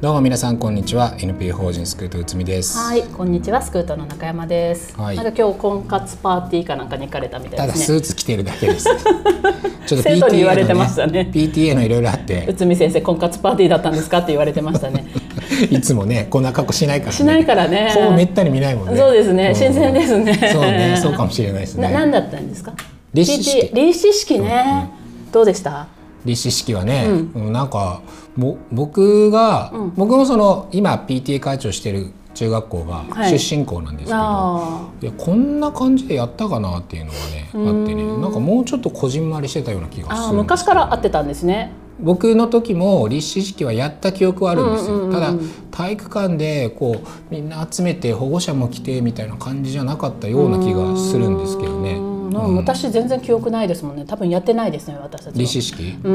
どうも皆さんこんにちは。NPO 法人スクートうつみです。はい、こんにちは、スクートの中山です。はい。なんか今日婚活パーティーかなんかに行かれたみたただいですね。スーツ着てるだけです。ちょっと生徒に言われてましたね。PTA のいろいろあって。内海先生、婚活パーティーだったんですか？って言われてましたね。いつもねこんな格好しないから、ね、しないからね。ほぼめったに見ないもんね。そうですね、ん。新鮮ですね。そうね。そうかもしれないですね。な、何だったんですか？立志式。PTA 立志式ね、どうでした？立志式はね、うん。なんかぼ僕が、僕もその今 PTA 会長してる中学校がはい。出身校なんですけど、あいやこんな感じでやったかなっていうのがねあってねなんかもうちょっとこじんまりしてたような気があ、ああ、するんです昔から会ってたんですね。僕の時も立志式はやった記憶はあるんですよ、うんうんうんうん。ただ体育館でこうみんな集めて保護者も来てみたいな感じじゃなかったような気がするんですけどねうん。私全然記憶ないですもんね。多分やってないですね、私たち式？うん。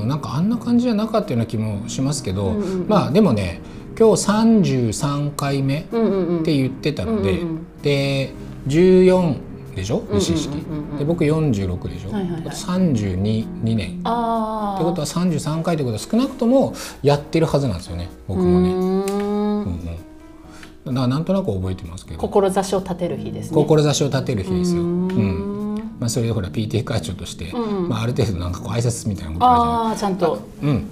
うん。なんかあんな感じじゃなかったような気もしますけど、まあでもね今日33回目うんうんうん。って言ってたので、うんうんうん。で14でしょ？式、うんうんうんうん。で僕46でしょ、はいはいはい。32 2年ああ。ってことは33回ってことは少なくともやってるはずなんですよね僕もね。うんうんだからなんとなく覚えてますけど志を立てる日ですね。志を立てる日ですよ。ううんんまあ、それでほら PTA 会長として、うんまあ、ある程度なんかこう挨拶みたいなことあちゃんとうん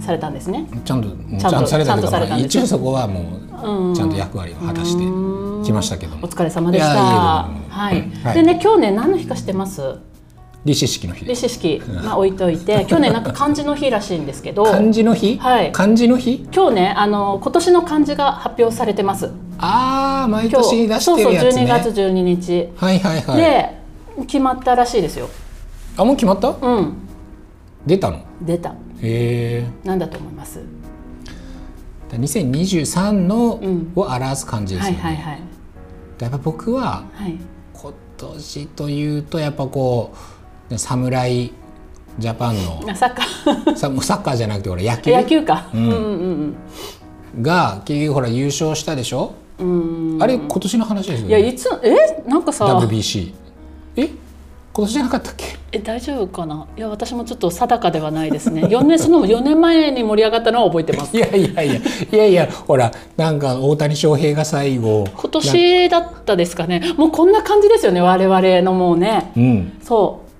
されたんですね。ちゃんとちゃんとされたというかちゃんとされたんですねまあ一応そこはもううんちゃんと役割を果たしてきましたけどもお疲れ様でした。はい。はいでね、今日ね、何の日か知ってます？立志式の日です立志式、まあ、置いといて、今日ね、なんか漢字の日らしいんですけど。漢字の日、はい漢字の日？今日ね、あの、今年の漢字が発表されてます。ああ毎年出そうそう、してるやつね12月12日。はいはいはいで、決まったらしいですよ。あもう決まった？うん、出たの？出た。へえなんだと思います？2023のうんを表す漢字ですはよね、いはいはい。やっぱ僕ははい。今年というとやっぱこう侍ジャパンのあサッカー。サッカーじゃなくてほら野球？野球か。ううんんうん。が結局ほら優勝したでしょ、うん。うん。あれ今年の話ですよいや、ねいつ、え、なんかさ。WBC え？今年じゃなかったっけ？え大丈夫かな？いや私もちょっと定かではないですね。4年その4年前に盛り上がったのは覚えてます。いやいやいや。いやいやほらなんか大谷翔平が最後。今年だったですかね。もうこんな感じですよね我々のもうね。うん。そう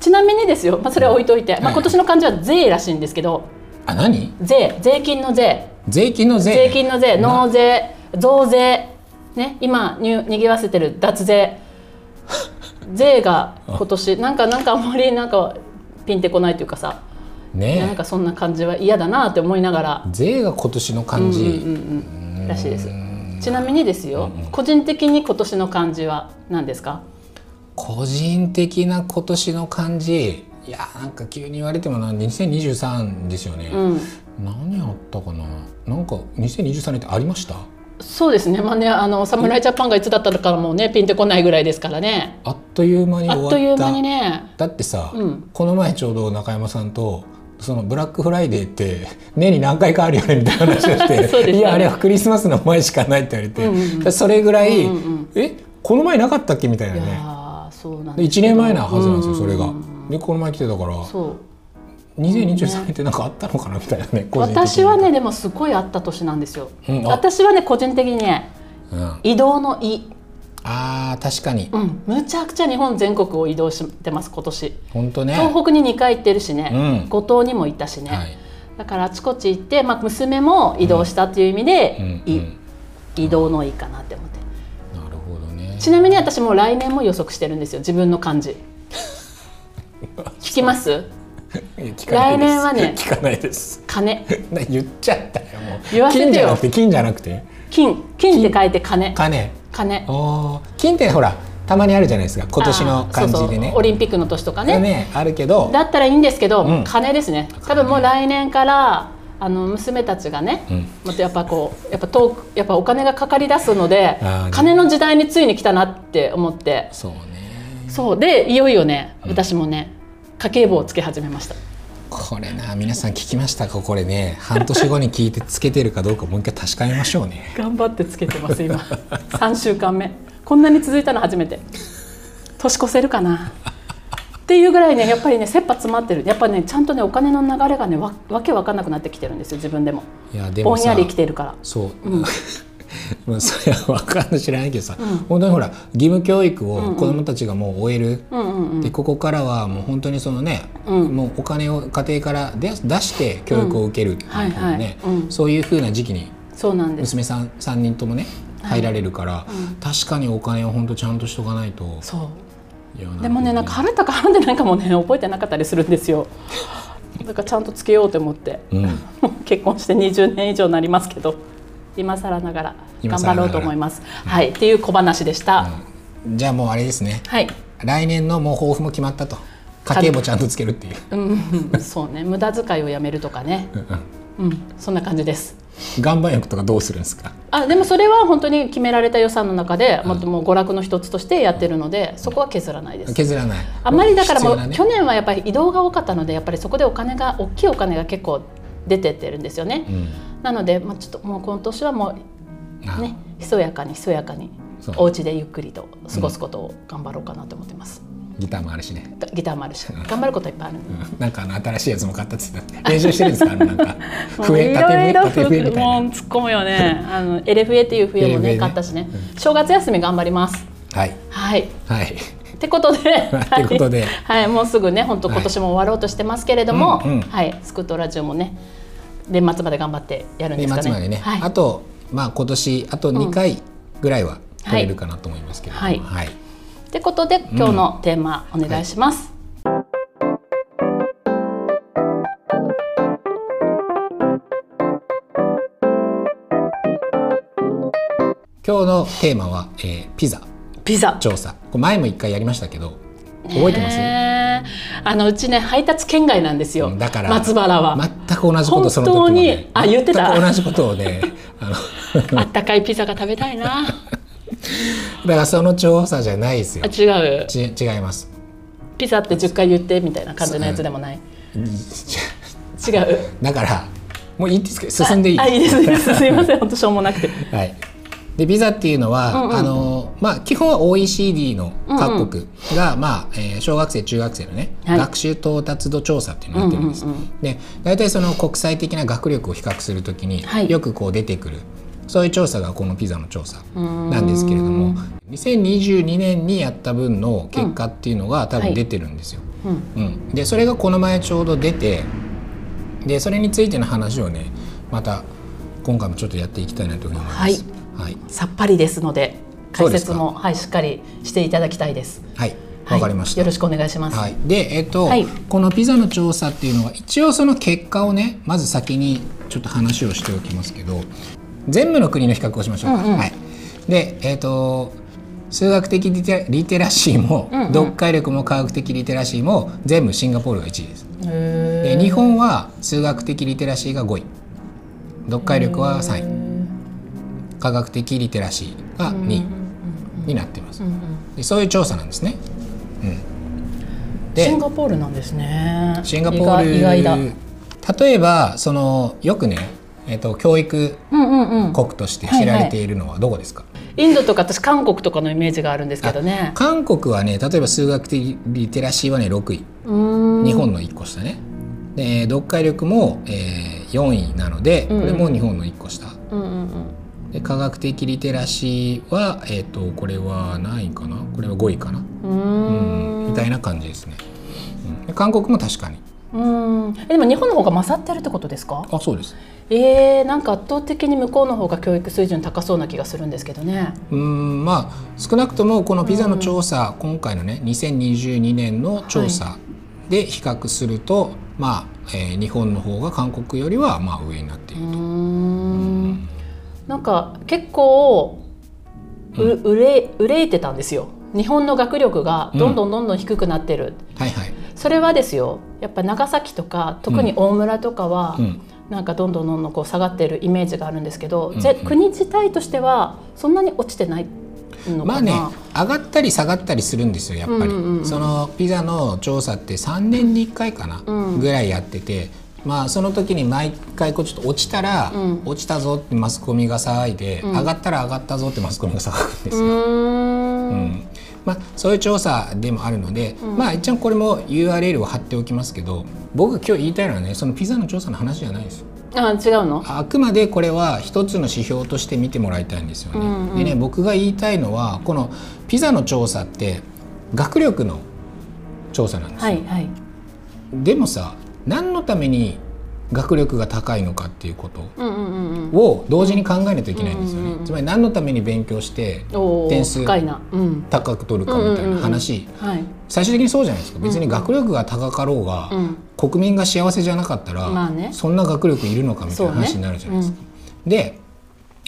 ちなみにですよ、まあ、それは置いといて、まあ、はい今年の漢字は税らしいんですけど。あ何？税。税金の税。税金の税。税金の税。な？納税。増税。ね。今ににぎわせてる。脱税。税が今年。なんかなんかあんまりなんかピンってこないというかさ。なんねかそんな感じは嫌だなって思いながら。税が今年の漢字、うんうんうんうん。らしいです。ちなみにですよ、個人的に今年の漢字は何ですか？個人的な今年の漢字いやなんか急に言われてもな2023ですよね、うん。何あったかな。なんか2023年ってありました？そうですね。まあねあの侍ジャパンがいつだったのかもうねピンってこないぐらいですからね。あっという間にあ終わった。っという間にね。だってさ、うん。この前ちょうど中山さんとそのブラックフライデーって年に何回かあるよねみたいな話をして いやあれはクリスマスの前しかないって言われて、うんうんうん。それぐらい、うんうんえこの前なかったっけ？みたいないねそうなんでです1年前なはずなんですよ、うそれが。うん。でこの前来てたからそう。2023年って何かあったのかなみたいなね個人的に。私はねでもすごいあった年なんですよ、うん。あ。私はね個人的にねうん、移動の「移あー確かに」うん。むちゃくちゃ日本全国を移動してます今年。本当ね。東北に2回行ってるしね、うん。五島にも行ったしね、はい。だからあちこち行って、まあ、娘も移動したっていう意味で、い移動のいいかなって思ってちなみに私も来年も予測してるんですよ自分の漢字。聞きます？来年はね聞かないです。金。な言っちゃったよもう。言わせてよ。金じゃなくて？金。じゃなくて金金って書いて金。金。金。金。ってほらたまにあるじゃないですか。今年の漢字であーそうねそう。オリンピックの年とかね。ねあるけど。だったらいいんですけど、うん。金ですね。多分もう来年からあの娘たちがね、うん。またやっぱこうやっぱ遠くやっぱお金がかかり出すので金の時代についに来たなって思って。そうね。そう。でいよいよね私もね家計簿をつけ始めました。これな皆さん聞きましたかこれね。半年後に聞いてつけてるかどうかもう一回確かめましょうね。頑張ってつけてます今。3週間目。こんなに続いたの初めて。年越せるかなっていうぐらいねやっぱりね切羽詰まってる。やっぱねちゃんとねお金の流れがねわわけわかんなくなってきてるんですよ自分でも。いやでもさぼんやり生きてるから。そう、まあそれは分かんない知らないけどさ、本当にほら義務教育を子どもたちがもう終える、うんうんうん。でここからはもう本当にそのね、もうお金を家庭から出出して教育を受けるっていうはいはい。ねうん。そういうふうな時期にそうなんです。娘さん3人ともね入られるから、確かにお金を本当ちゃんとしとかないと。そうでもねなんか払ったか払ってないかもね覚えてなかったりするんですよ。だからちゃんとつけようと思って。うん。結婚して20年以上になりますけど今更ながら頑張ろうと思います。はい。っていう小話でした、じゃあもうあれですね。はい。来年のもう抱負も決まったと。家計簿ちゃんとつけるっていう。うん。そうね。無駄遣いをやめるとかね。うん。そんな感じです岩盤浴とかどうするんですか？あでもそれは本当に決められた予算の中で、もっともう娯楽の一つとしてやってるのでそこは削らないです。削らない。あんまりだからもう、去年はやっぱり移動が多かったのでやっぱりそこでお金が大きいお金が結構出てってるんですよね、うん。なので、まあ、ちょっともう今年はもあうねひそやかにひそやかにお家でゆっくりと過ごすことを頑張ろうかなと思ってます、ギターもあるしね、ギターもあるし。頑張ることいっぱいあるなんかあの新しいやつも買ったって言って。た練習してるんですかあのなんか。笛縦笛縦笛みたいな。もう突っ込むよね。あのエレフエっていう笛もねね。買ったしね、正月休み頑張ります。はい。はい。はい。ってことで、ってことで。はい、はい。もうすぐね、本当今年も終わろうとしてますけれども、うんうん。はい、スクートラジオもね、年末まで頑張ってやるんですかね。年末までね、はい、あとまあ今年あと2回ぐらいは取れるかなと思いますけれども、はい。はい。ってことで、今日のテーマお願いします。今日のテーマは、えーピザ。ピザ。調査。前も1回やりましたけど覚えてます、あのうちね配達圏外なんですよ。だから松原は。全く同じことその時も、本当ねに、あ言ってた。全く同じことをねあの あったかいピザが食べたいな。だからその調査じゃないですよあ違う。ち違いますピザって10回言ってみたいな感じのやつでもない？違う。だからもういいですか進んでいいあいいですいいです。すいません 本当しょうもなくて。はい、でビザっていうのは、うんうんあのまあ、基本は OECD の各国が、まあえー小学生中学生のね、はい学習到達度調査っていうのをやってるんです。うんうんうんで大体その国際的な学力を比較するときに、はいよくこう出てくるそういう調査がこのピザの調査なんですけれども2022年にやった分の結果っていうのが多分出てるんですよ。うん。うん、でそれがこの前ちょうど出てでそれについての話をねまた今回もちょっとやっていきたいなと思います。はいはいさっぱりですので解説もはいしっかりしていただきたいです。はい、はいわかりました。よろしくお願いします。はい、で、えっと、はいこのピザの調査っていうのは一応その結果をねまず先にちょっと話をしておきますけど全部の国の比較をしましょうか。うんうんはい、で、えっと数学的リテリテラシーも、うんうん読解力も科学的リテラシーも全部シンガポールが1位です。へで日本は数学的リテラシーが5位読解力は3位科学的リテラシーが2位になっています。でそういう調査なんですね。うん、でシンガポールなんですね。シンガポール意外意外だ。例えばそのよくね、えっと教育。国として知られているのはどこですか、インドとか私韓国とかのイメージがあるんですけどね。韓国はね例えば数学的リテラシーはね6位。日本の1個下ねで読解力も、えー、4位なのでこれも日本の1個下。で科学的リテラシーは、えー、とこれは何位かな？これは5位かな、うんん。みたいな感じですね、うんで韓国も確かにうん。えでも日本の方が勝ってるってことですか？あそうですえー、なんか圧倒的に向こうの方が教育水準高そうな気がするんですけどね。うんまあ少なくともこのピザの調査、今回のね2022年の調査で比較すると、まあ、えー日本の方が韓国よりはまあ上になっていうる、ーん。なんか結構う憂い憂いてたんですよ。日本の学力がどんどんどんどん低くなってる、はいはい、それはですよ。やっぱ長崎とか特に大村とかは、うんなんかどんどんどんどんこう下がってるイメージがあるんですけど、うんぜ国自体としてはそんなに落ちてないのかな、まあね上がったり下がったりするんですよやっぱり、うんうんうんそのピザの調査って3年に1回かな、うん。ぐらいやっててまあその時に毎回こうちょっと落ちたら、うん。落ちたぞってマスコミが騒いで、うん。上がったら上がったぞってマスコミが騒ぐんですうよ。うんまあ、そういう調査でもあるので、まあ一応これも URL を貼っておきますけど僕が今日言いたいのはねそのピザの調査の話じゃないですよ。あ違うの？あくまでこれは一つの指標として見てもらいたいんですよね。うんうんでね僕が言いたいのはこのピザの調査って学力の調査なんですよ。はいはいでもさ何のために学力が高いのかっていうことを同時に考えないといけないんですよね。つまり何のために勉強して点数高く取るかみたいな話、はい。最終的にそうじゃないですか。別に学力が高かろうが、うん。国民が幸せじゃなかったら、そんな学力いるのかみたいな話になるじゃないですか。で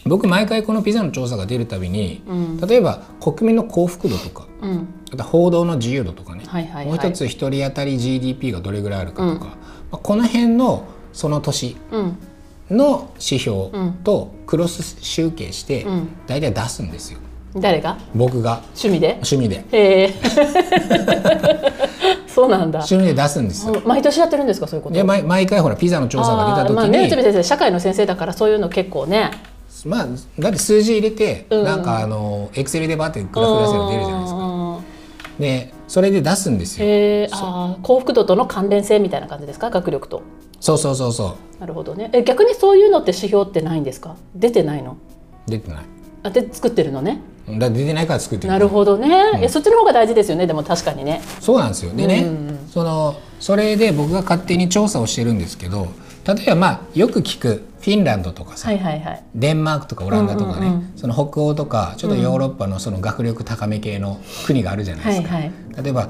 僕毎回このピザの調査が出るたびに、うん。例えば国民の幸福度とかうん。あと報道の自由度とかね、もう一つ一人当たり GDP がどれぐらいあるかとか、まあこの辺のその年うん。の指標とクロス集計してうん。大体出すんですよ。誰が？僕が。趣味で？趣味で。へえ。そうなんだ。趣味で出すんですよ。毎年やってるんですか？そういうこと。で毎毎回ほらピザの調査が出た時あーまあに、ね内海先生社会の先生だからそういうの結構ね。まあだって数字入れて、うん。なんかあのエクセルでバーってグラフ出せば出るじゃないですか。かでそれで出すんですよ。へえ。あー幸福度との関連性みたいな感じですか？学力とそうそうそうそなるほどね。え逆にそういうのって指標ってないんですか？出てないの？う出てない。あで作ってるのね？だ出てないから作ってる。なるほどね、えそっちの方が大事ですよね。でも確かにね。そうなんですよ。でね、うんそのそれで僕が勝手に調査をしてるんですけど、例えばまあよく聞くフィンランドとかさ、はいはいはい。デンマークとかオランダとかね、うんうんうん。その北欧とかちょっとヨーロッパのその学力高め系の国があるじゃないですか。はいはい。例えば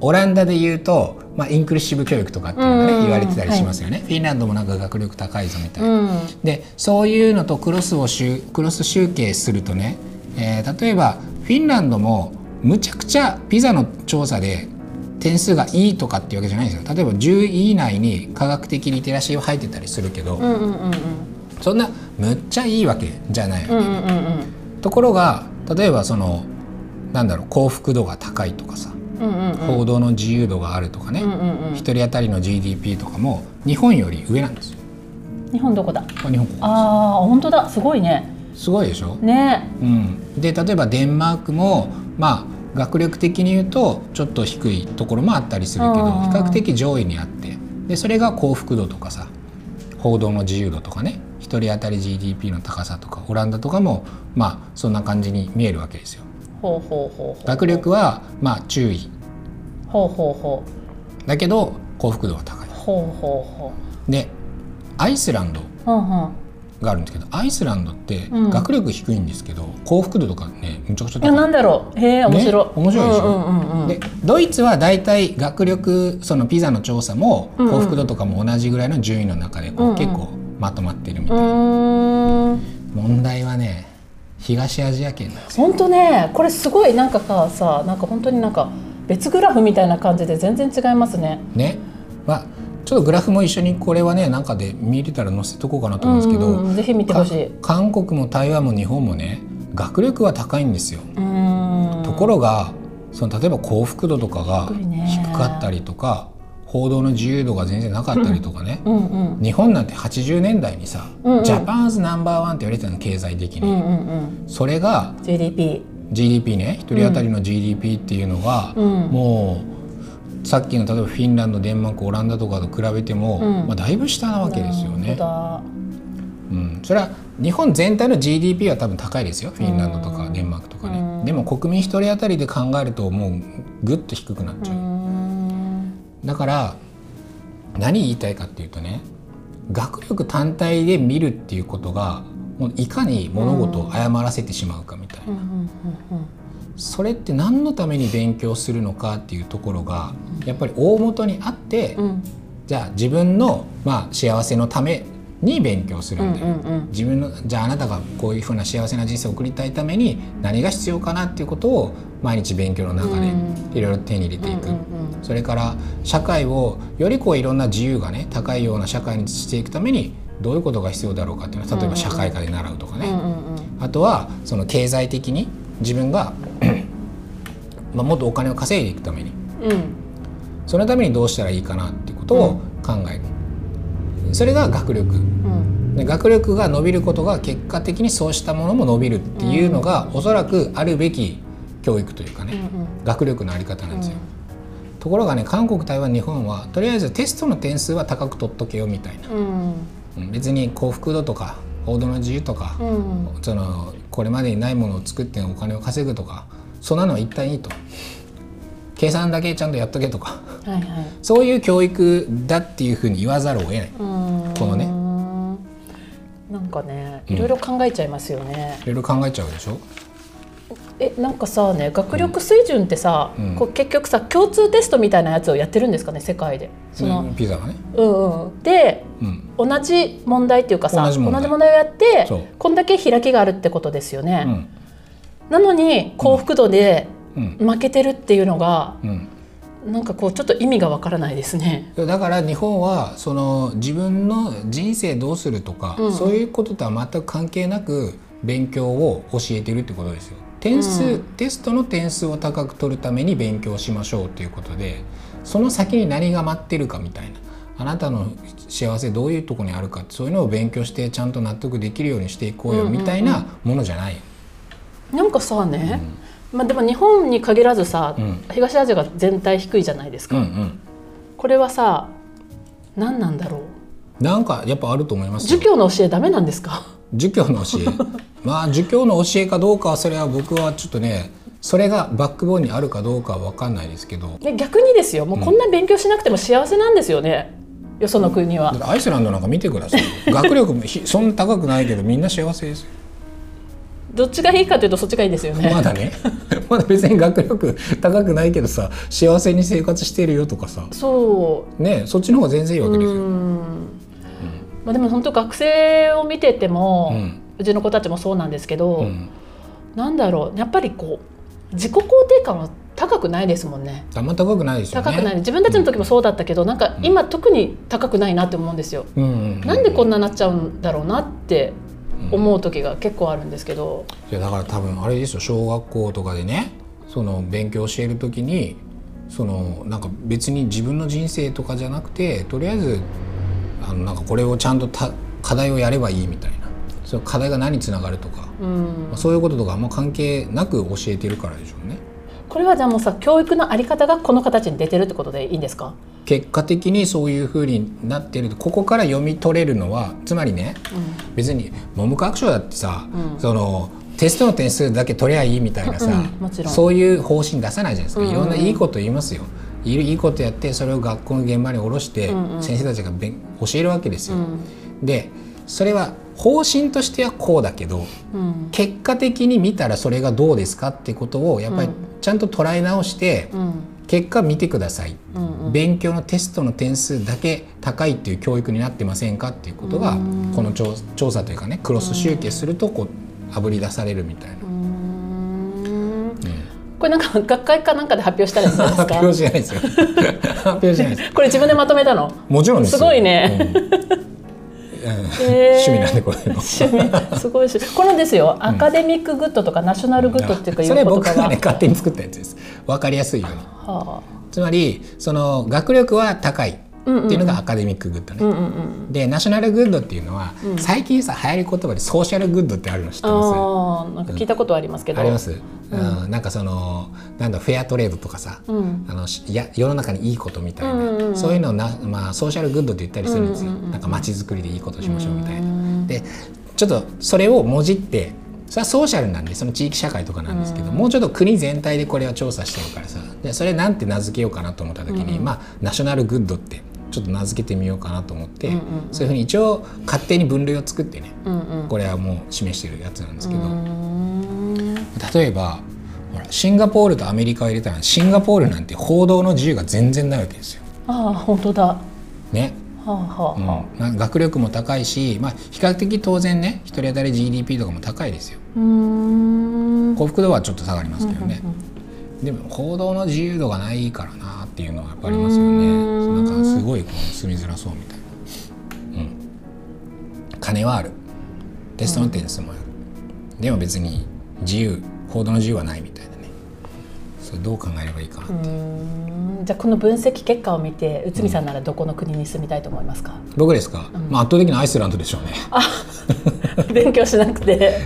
オランダで言うと、まあ、インクルーシブ教育とかっていうのがね、うん。言われてたりしますよね、フィンランドもなんか学力高いぞみたいな。うん。でそういうのとクロスを集クロス集計するとね、えー例えばフィンランドもむちゃくちゃピザの調査で点数がいいとかっていうわけじゃないんですよ。例えば10位以内に科学的リテラシーは入ってたりするけど、うんうんうんうん。そんなむっちゃいいわけじゃないわけ、うんうんうん。ところが例えばそのなんだろう幸福度が高いとかさ、報道の自由度があるとかね、一人当たりの GDP とかも日本より上なんですよ。日本どこだ？日本ああ本当だ。すごいね。すごいでしょ、ね。うん、で例えばデンマークもまあ学力的に言うとちょっと低いところもあったりするけどうん比較的上位にあって。でそれが幸福度とかさ報道の自由度とかね。一人当たり GDP の高さとかオランダとかもまあそんな感じに見えるわけですよ。ほうほうほう学力はまあ注意。ほうほうほだけど幸福度は高い。うほうほう。ほでアイスランドううんうん。があるんですけどアイスランドってうん。学力低いんですけど、幸福度とかねむちゃくちゃいや高い。なんだろう。へえ面白い、ね面白いでしょ？うんうんうんうん。でドイツは大体学力そのピザの調査もうんうん。幸福度とかも同じぐらいの順位の中でこう、うんうん。結構まとまってるみうたいな、ーん。問題はね東アジア圏なんですよ。本当ねこれすごいなんかささなんか本当になんか別グラフみたいな感じで全然違いますね。ね。まあちょっとグラフも一緒にこれはねなんかで見れたら載せとこうかなと思うんですけど、うんうんうんぜひ見てほしい。か韓国も台湾も日本もね学力は高いんですよ、ところがその例えば幸福度とかが低かったりとか報道の自由度が全然なかったりとかね、うんうん日本なんて80年代にさ、うんうん。ジャパンズナンバーワンって言われてたの経済的に、うんうんうん。それが GDP GDP ね。一人当たりの GDP っていうのが、うん。もうさっきの例えばフィンランドデンマークオランダとかと比べても、うん。まあ、だいぶ下なわけですよね。うん、それは日本全体の GDP は多分高いですよ。フィンランドとかデンマークとかね、うん。でも国民一人当たりで考えるともうぐっと低くなっちゃう、だから何言いたいかっていうとね学力単体で見るっていうことがもういかに物事を誤らせてしまうかみたいな、それって何のために勉強するのかっていうところがやっぱり大元にあって、じゃあ自分の、まあ、幸せのために勉強するんだよ、うんうんうん。自分のじゃああなたがこういうふうな幸せな人生を送りたいために何が必要かなっていうことを毎日勉強の中でうん。いろいろ手に入れていく、うんうんそれから社会をよりこういろんな自由がね高いような社会にしていくためにどういうことが必要だろうかっていうのは例えば社会科で習うとかね、うんうんうん。あとはその経済的に自分が まあもっとお金を稼いでいくために。うん。そのためにどうしたらいいかなっていうことを考える、それが学力。うん。で学力が伸びることが結果的にそうしたものも伸びるっていうのが、おそらくあるべき教育というかね、うんうん。学力のあり方なんですよ、ところがね韓国台湾日本はとりあえずテストの点数は高く取っとけよみたいな、うん。うん。別に幸福度とか報道の自由とか、うん。そのこれまでにないものを作ってお金を稼ぐとかそんなのは一旦いいと。計算だけちゃんとやっとけとか。はいはい。そういう教育だっていうふうに言わざるを得ない。うんかねうん。いろいろ考えちゃいますよね、いろいろ考えちゃうでしょ？えなんかさね学力水準ってさ、うん。こう結局さ共通テストみたいなやつをやってるんですかね世界で。その、うんピザがね、うんうん、でうん。同じ問題っていうかさ同じ問題。をやってこんだけ開きがあるってことですよね、うん。なのに幸福度でうん。負けてるっていうのが、うん、なんかこうちょっと意味がわからないですね。だから日本はその自分の人生どうするとか、うんそういうこととは全く関係なく勉強を教えてるってことですよ。点数、うんテストの点数を高く取るために勉強しましょうということでその先に何が待ってるかみたいなあなたの幸せどういうところにあるかそういうのを勉強してちゃんと納得できるようにしていこうようんうんうんみたいなものじゃない。なんかさね、まあ、でも日本に限らずさ、うん。東アジアが全体低いじゃないですか、うんうん。これはさ何なんだろう？なんかやっぱあると思いますよ。儒教の教えダメなんですか？儒教の教え？まあ儒教の教えかどうかはそれは僕はちょっとねそれがバックボーンにあるかどうかは分かんないですけど。で逆にですよ。もうこんな勉強しなくても幸せなんですよね、よその国は。アイスランドなんか見てください。学力もひそんな高くないけどみんな幸せですよどっちがいいかというとそっちがいいですよね、まだね。まだ別に学力高くないけどさ幸せに生活してるよとかさ。そねそっちの方が全然いいうわけですよ、ん。まあ、でも本当学生を見てても、ううんちの子たちもそうなんですけど、うん。なんだろうやっぱりこう自己肯定感は高くないですもんね。あんま高くないですよね。高くない。自分たちの時もそうだったけど、なんか今特に高くないなって思うんですよ、うんうんうん。なんでこんななっちゃうんだろうなって思う時が結構あるんですけど、いやだから多分あれですよ小学校とかでねその勉強している時にそのなんか別に自分の人生とかじゃなくてとりあえずあのなんかこれをちゃんとた課題をやればいいみたいな。その課題が何につながるとか、うん。まあそういうこととかあんま関係なく教えてるからでしょうね。これはじゃあもうさ教育のあり方がこの形に出てるってことでいいんですか、結果的にそういうふうになってる。ここから読み取れるのはつまりね別に文部科学省だってさ、うん。そのテストの点数だけ取りゃいいみたいなさ、うんそういう方針出さないじゃないですか、うんうんいろんないいこと言いますよ。いいいいことやってそれを学校の現場に下ろして、うんうん。先生たちが勉教えるわけですよ、うん。でそれは方針としてはこうだけどうん。結果的に見たらそれがどうですかってことをやっぱりうん。ちゃんと捉え直して、うん結果見てください、うんうん。勉強のテストの点数だけ高いっていう教育になってませんかっていうことがうん。この調調査というかねクロス集計するとこうあぶり出されるみたいな、これなんか学会かなんかで発表したらいいんです 発か表しないですよ。発表しないです。これ自分でまとめたの？もちろんですごいね、うん趣味なんでこういうの趣味すごいしこのですよ、 academic good とか national good っていうかそれ僕が、がね勝手に作ったやつです。分かりやすいように。はつまりその学力は高いっていうのが academic good ね、あ、うんうんうん。で national good っていうのは、うん。最近さ流行り言葉で social good ってあるの知ってます？なんか聞いたことありますけど、あります、うん。なんかそのなんだフェアトレードとかさ、うん。あのや世の中にいいことみたいな、うんうんうん。そういうのをな、まあ、 social good って言ったりするんですよ、うんうんうん。なんか街づくりでいいことしましょうみたいな。うん。でちょっとそれをもじってそれは social なんでその地域社会とかなんですけど、うん。もうちょっと国全体でこれは調査してるからさでそれなんて名付けようかなと思った時に、うんうん。まあ national good ってちょっと名付けてみようかなと思って、うんうんうん。そういうふうに一応勝手に分類を作ってねうんうん。これはもう示してるやつなんですけど。うん。例えばほらシンガポールとアメリカを入れたらシンガポールなんて報道の自由が全然ないわけですよ。ああ本当だ。はね、あはあはあ。うん、学力も高いし、まあ、比較的当然ね一人当たり GDP とかも高いですよ。幸福度はちょっと下がりますけどね。うんうん。でも報道の自由度がないからなっていうのはやっぱありますようね。んなんかすごいこう住みづらそうみたいな。うん、金はある。テストの点数もある、でも別に自由報道の自由はないみたいなね。それどう考えればいいかな、う。ーん。じゃあこの分析結果を見て内海さんならどこの国に住みたいと思いますか、僕ですか、まあ、圧倒的にアイスランドでしょうね。勉強しなくて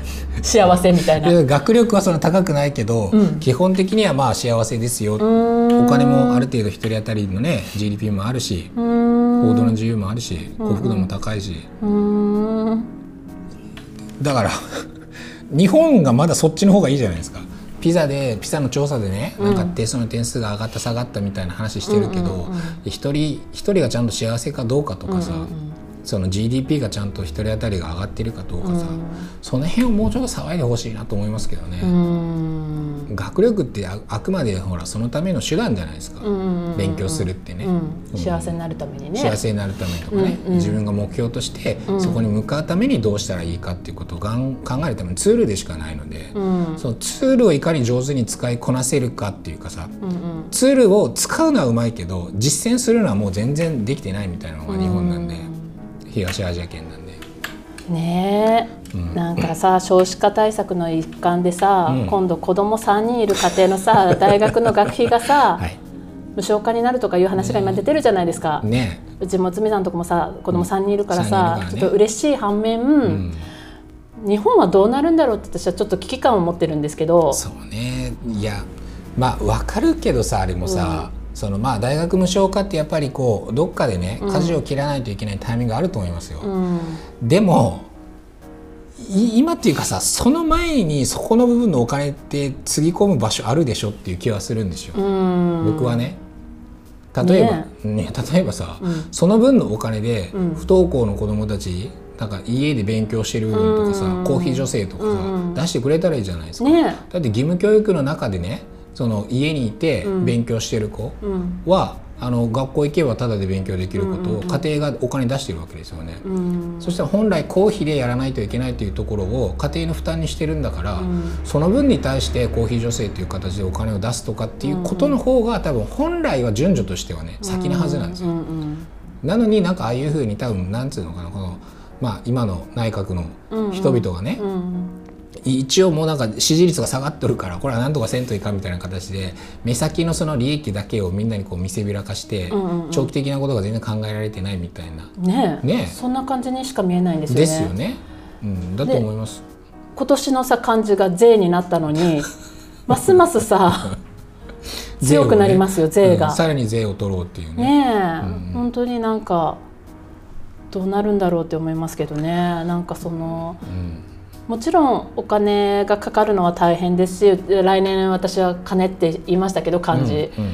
幸せみたいな。で学力はそんな高くないけど、うん。基本的にはまあ幸せですよ、お金もある程度一人当たりのね GDP もあるし報道の自由もあるし幸福度も高いし、だから 日本がまだそっちの方がいいじゃないですか。ピザでピザの調査でね、なんかテストの点数が上がった下がったみたいな話してるけど一、人一人がちゃんと幸せかどうかとかさ、その GDP がちゃんと一人当たりが上がってるかどうかさ、その辺をもうちょっと騒いでほしいなと思いますけどね、うーん。学力ってああくまでほらそのための手段じゃないですか、うん勉強するってね、うん。幸せになるためにね。幸せになるためとかね、うんうん自分が目標としてそこに向かうためにどうしたらいいかっていうことを考えるためのツールでしかないので、うん。そのツールをいかに上手に使いこなせるかっていうかさうんうん。ツールを使うのはうまいけど実践するのはもう全然できてないみたいなのが日本なんで、東アジア圏なんで。ねえ、なんかさ少子化対策の一環でさ、うん。今度子供3人いる家庭のさ 大学の学費がさ、はい。無償化になるとかいう話が今出てるじゃないですか、ねうちもつみさんとこもさ子供3人いるから三さ、人いるからね。ちょっと嬉しい反面、うん。日本はどうなるんだろうって私はちょっと危機感を持ってるんですけど。そうね。いやまあ分かるけどさあれもさ、そのまあ大学無償化ってやっぱりこうどっかでね舵を切らないといけないタイミングがあると思いますよ。うん。でもい今っていうかさその前にそこの部分のお金ってつぎ込む場所あるでしょっていう気はするんですよ、うん。僕はね。例えばね。ね例えばさ、うん。その分のお金でうん。不登校の子どもたちなんか家で勉強してる部分とかさ、うん。コーヒー助成とかさ、うん。出してくれたらいいじゃないですか。ね。だって義務教育の中でねその家にいてうん。勉強してる子は、あの学校行けばタダで勉強できることを家庭がお金出してるわけですよね。うん。そしたら本来公費でやらないといけないというところを家庭の負担にしてるんだから、うん。その分に対して公費助成という形でお金を出すとかっていうことの方が多分本来は順序としてはね先なはずなんですよ。なのになんかああいうふうに多分なんつうのかなこの、まあ、今の内閣の人々がね、うん一応もうなんか支持率が下がっとるからこれはなんとかせんといかんみたいな形で目先のその利益だけをみんなにこう見せびらかして、うんうんうん長期的なことが全然考えられてないみたいな。ねえねえそんな感じにしか見えないんですよね。ですよね。うん、だと思います。今年のさ漢字が税になったのに ますますさ 強くなりますよ税が。うんさらに税を取ろうっていうね。ねえ、本当になんかどうなるんだろうって思いますけどねなんかそのうんもちろんお金がかかるのは大変ですし来年私は金って言いましたけど漢字、うん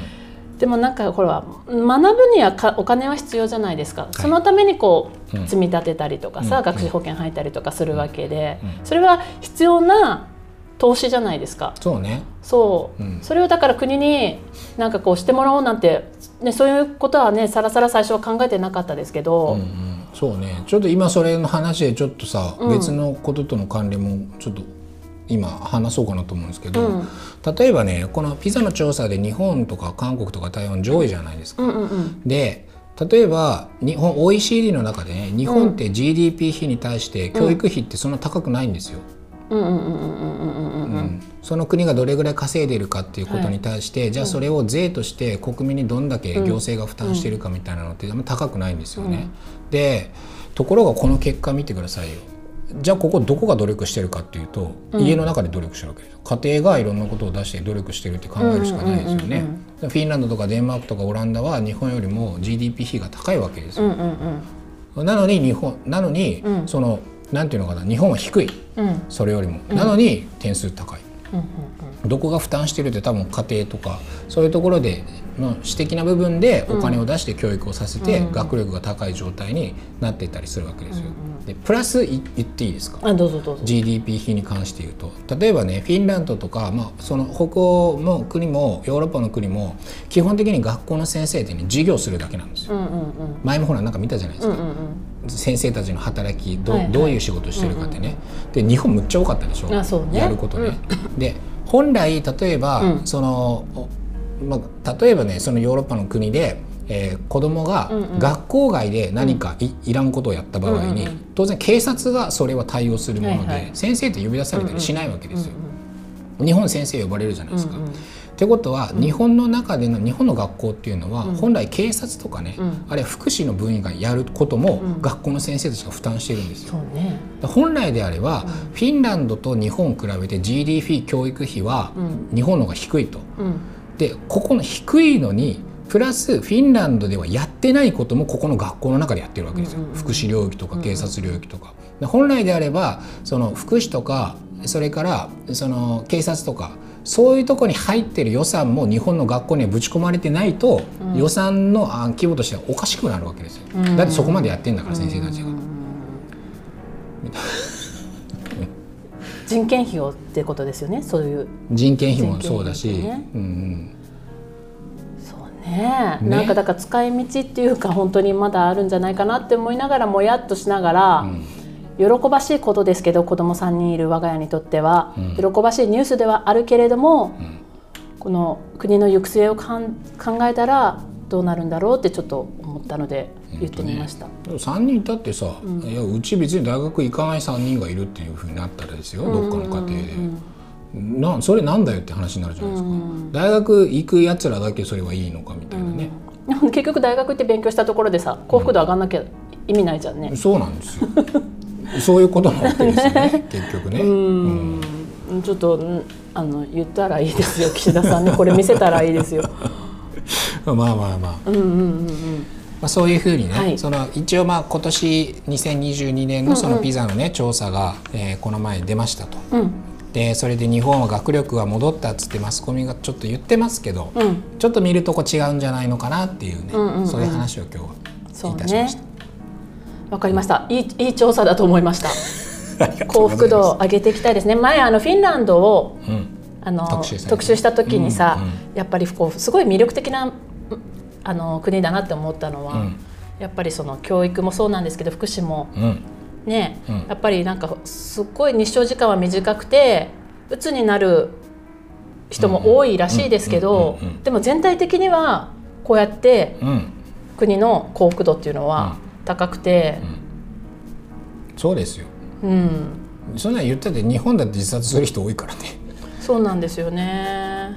でもなんかこれは学ぶにはかお金は必要じゃないですか、そのためにこう、うん積み立てたりとかさ、うん学資保険入ったりとかするわけで、うん。それは必要な投資じゃないですか。そうね。そう、うん。それをだから国になんかこうしてもらおうなんて、ね、そういうことはねさらさら最初は考えてなかったですけど、うんうん、そうね。ちょっと今それの話でちょっとさ、うん、別のこととの関連もちょっと今話そうかなと思うんですけど、うん、例えばねこのピザの調査で日本とか韓国とか台湾上位じゃないですか。うんうんうん、で例えば日本 OECD の中でね日本って GDP 比に対して教育費ってそんな高くないんですよ。その国がどれぐらい稼いでるかっていうことに対して、はい、じゃあそれを税として国民にどんだけ行政が負担してるかみたいなのってあんま高くないんですよね。でところがこの結果見てくださいよ。じゃあここどこが努力してるかっていうと、家の中で努力してるわけですよ。家庭がいろんなことを出して努力してるって考えるしかないですよね。フィンランドとかデンマークとかオランダは日本よりも GDP 比が高いわけですよ。なのに日本なのに、うん。そのなんていうのかな日本は低い。うん。それよりも、なのに点数高い。うんどこが負担してるって多分家庭とかそういうところでの私的な部分でお金を出して教育をさせて、学力が高い状態になっていったりするわけですよ。でプラスい言っていいですか？あどうぞどうぞ。GDP 比に関して言うと。例えばねフィンランドとか、まあ、その北欧の国もヨーロッパの国も基本的に学校の先生ってね授業するだけなんですよ。うんうんうん。前もほらなんか見たじゃないですか、うんうん先生たちの働きど,、はいはい。どういう仕事してるかってね、で日本むっちゃ多かったでしょ？ね。やることね。で本来例えば、うんその、おまあ、例えばねそのヨーロッパの国で、えー子供がうんうん学校外で何かい,、いらんことをやった場合に、うんうん当然警察がそれは対応するもので、はいはい先生って呼び出されたりしないわけですよ。日本先生呼ばれるじゃないですか。っってことは、日本の中での日本の学校っていうのは、うん。本来警察とかね、うん。あるいは福祉の分野がやることも、うん。学校の先生たちが負担してるんですよ。本来であれば、うん。フィンランドと日本を比べて GDP 教育費はうん。日本の方が低いと。うん。でここの低いのにプラスフィンランドではやってないこともここの学校の中でやってるわけですよ、福祉領域とか警察領域とか。で本来であればその福祉とかそれからその警察とかそういうところに入ってる予算も日本の学校にはぶち込まれてないと、うん。予算のあ規模としてはおかしくなるわけですよ。うん。だってそこまでやってんだから先生たちが。うん。人件費をってことですよね？そういう。人件費もそうだし、人件費ね。うん。そうね。ね。なんかだから使い道っていうか本当にまだあるんじゃないかなって思いながらもやっとしながら、うん喜ばしいことですけど子供3人いる我が家にとっては、うん。喜ばしいニュースではあるけれども、うん。この国の行く末をかん考えたらどうなるんだろうってちょっと思ったので言ってみました。3人いたってさ、ん。いやうち別に大学行かない3人がいるっていうふうになったらですよ、どっかの家庭で、なそれなんだよって話になるじゃないですか、うん。大学行くやつらだけそれはいいのかみたいなね、でも結局大学行って勉強したところでさ幸福度上がんなきゃ意味ないじゃんね。そうなんですよ そういうことなわけですよね結局ね、うん。ちょっとんあの言ったらいいですよ岸田さんにこれ見せたらいいですよ。まあまあまあ、うんうんうんまあ、そういうふうにね、はい。その一応まあ今年2022年のそのピザのね、調査が、えーこの前出ましたと。うん。うんでそれで日本は学力が戻ったっつってマスコミがちょっと言ってますけど、うん。ちょっと見るとこ違うんじゃないのかなっていうね、うんうんうん。そういう話を今日はいたしましね。わかりました。いいいい調査だと思いました。幸福度を上げていきたいですね。前あのフィンランドをうん。あの特集特集した時にさ、うんうん。やっぱりこうすごい魅力的なあの国だなって思ったのは、うん。やっぱりその教育もそうなんですけど福祉も。うん。ね、うん。やっぱりなんかすっごい日照時間は短くて鬱になる人も多いらしいですけどうんうんうんうんでも全体的にはこうやってうん。国の幸福度っていうのは高くて、そうですよ。うん、そんなん言ったって日本だって自殺する人多いからね。そうなんですよね。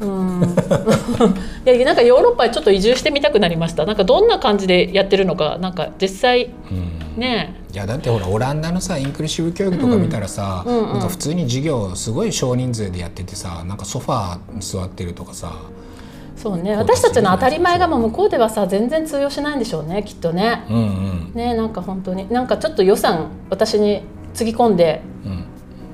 うん、いやなんかヨーロッパにちょっと移住してみたくなりました。なんかどんな感じでやってるのか、なんか実際うん。ね、いやだってほらオランダのさインクルーシブ教育とか見たらさ、うん。うんうん。なんか普通に授業すごい少人数でやっててさなんかソファーに座ってるとかさそうね、私たちの当たり前がもう向こうではさ全然通用しないんでしょうね、きっとね。うんうん。ね、なんか本当に。なんかちょっと予算私につぎ込んでうん。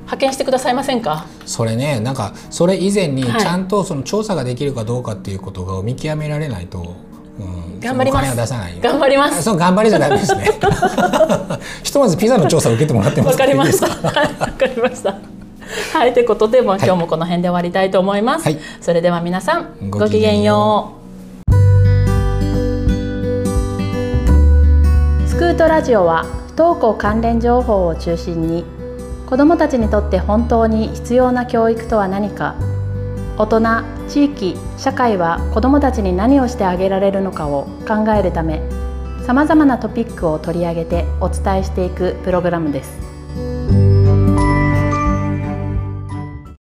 派遣してくださいませんか？それねなんかそれ以前にはい。ちゃんとその調査ができるかどうかっていうことが見極められないと、うん、頑張ります。出さない頑張ります。あそう頑張りじゃダメですね。ひとまずピザの調査を受けてもらってますわかりました。わかりました。はい、ということで、まあ、今日もこの辺で終わりたいと思います。はいそれでは皆さん、ごごきげんよう。スクートラジオは不登校関連情報を中心に子どもたちにとって本当に必要な教育とは何か大人地域社会は子どもたちに何をしてあげられるのかを考えるためさまざまなトピックを取り上げてお伝えしていくプログラムです。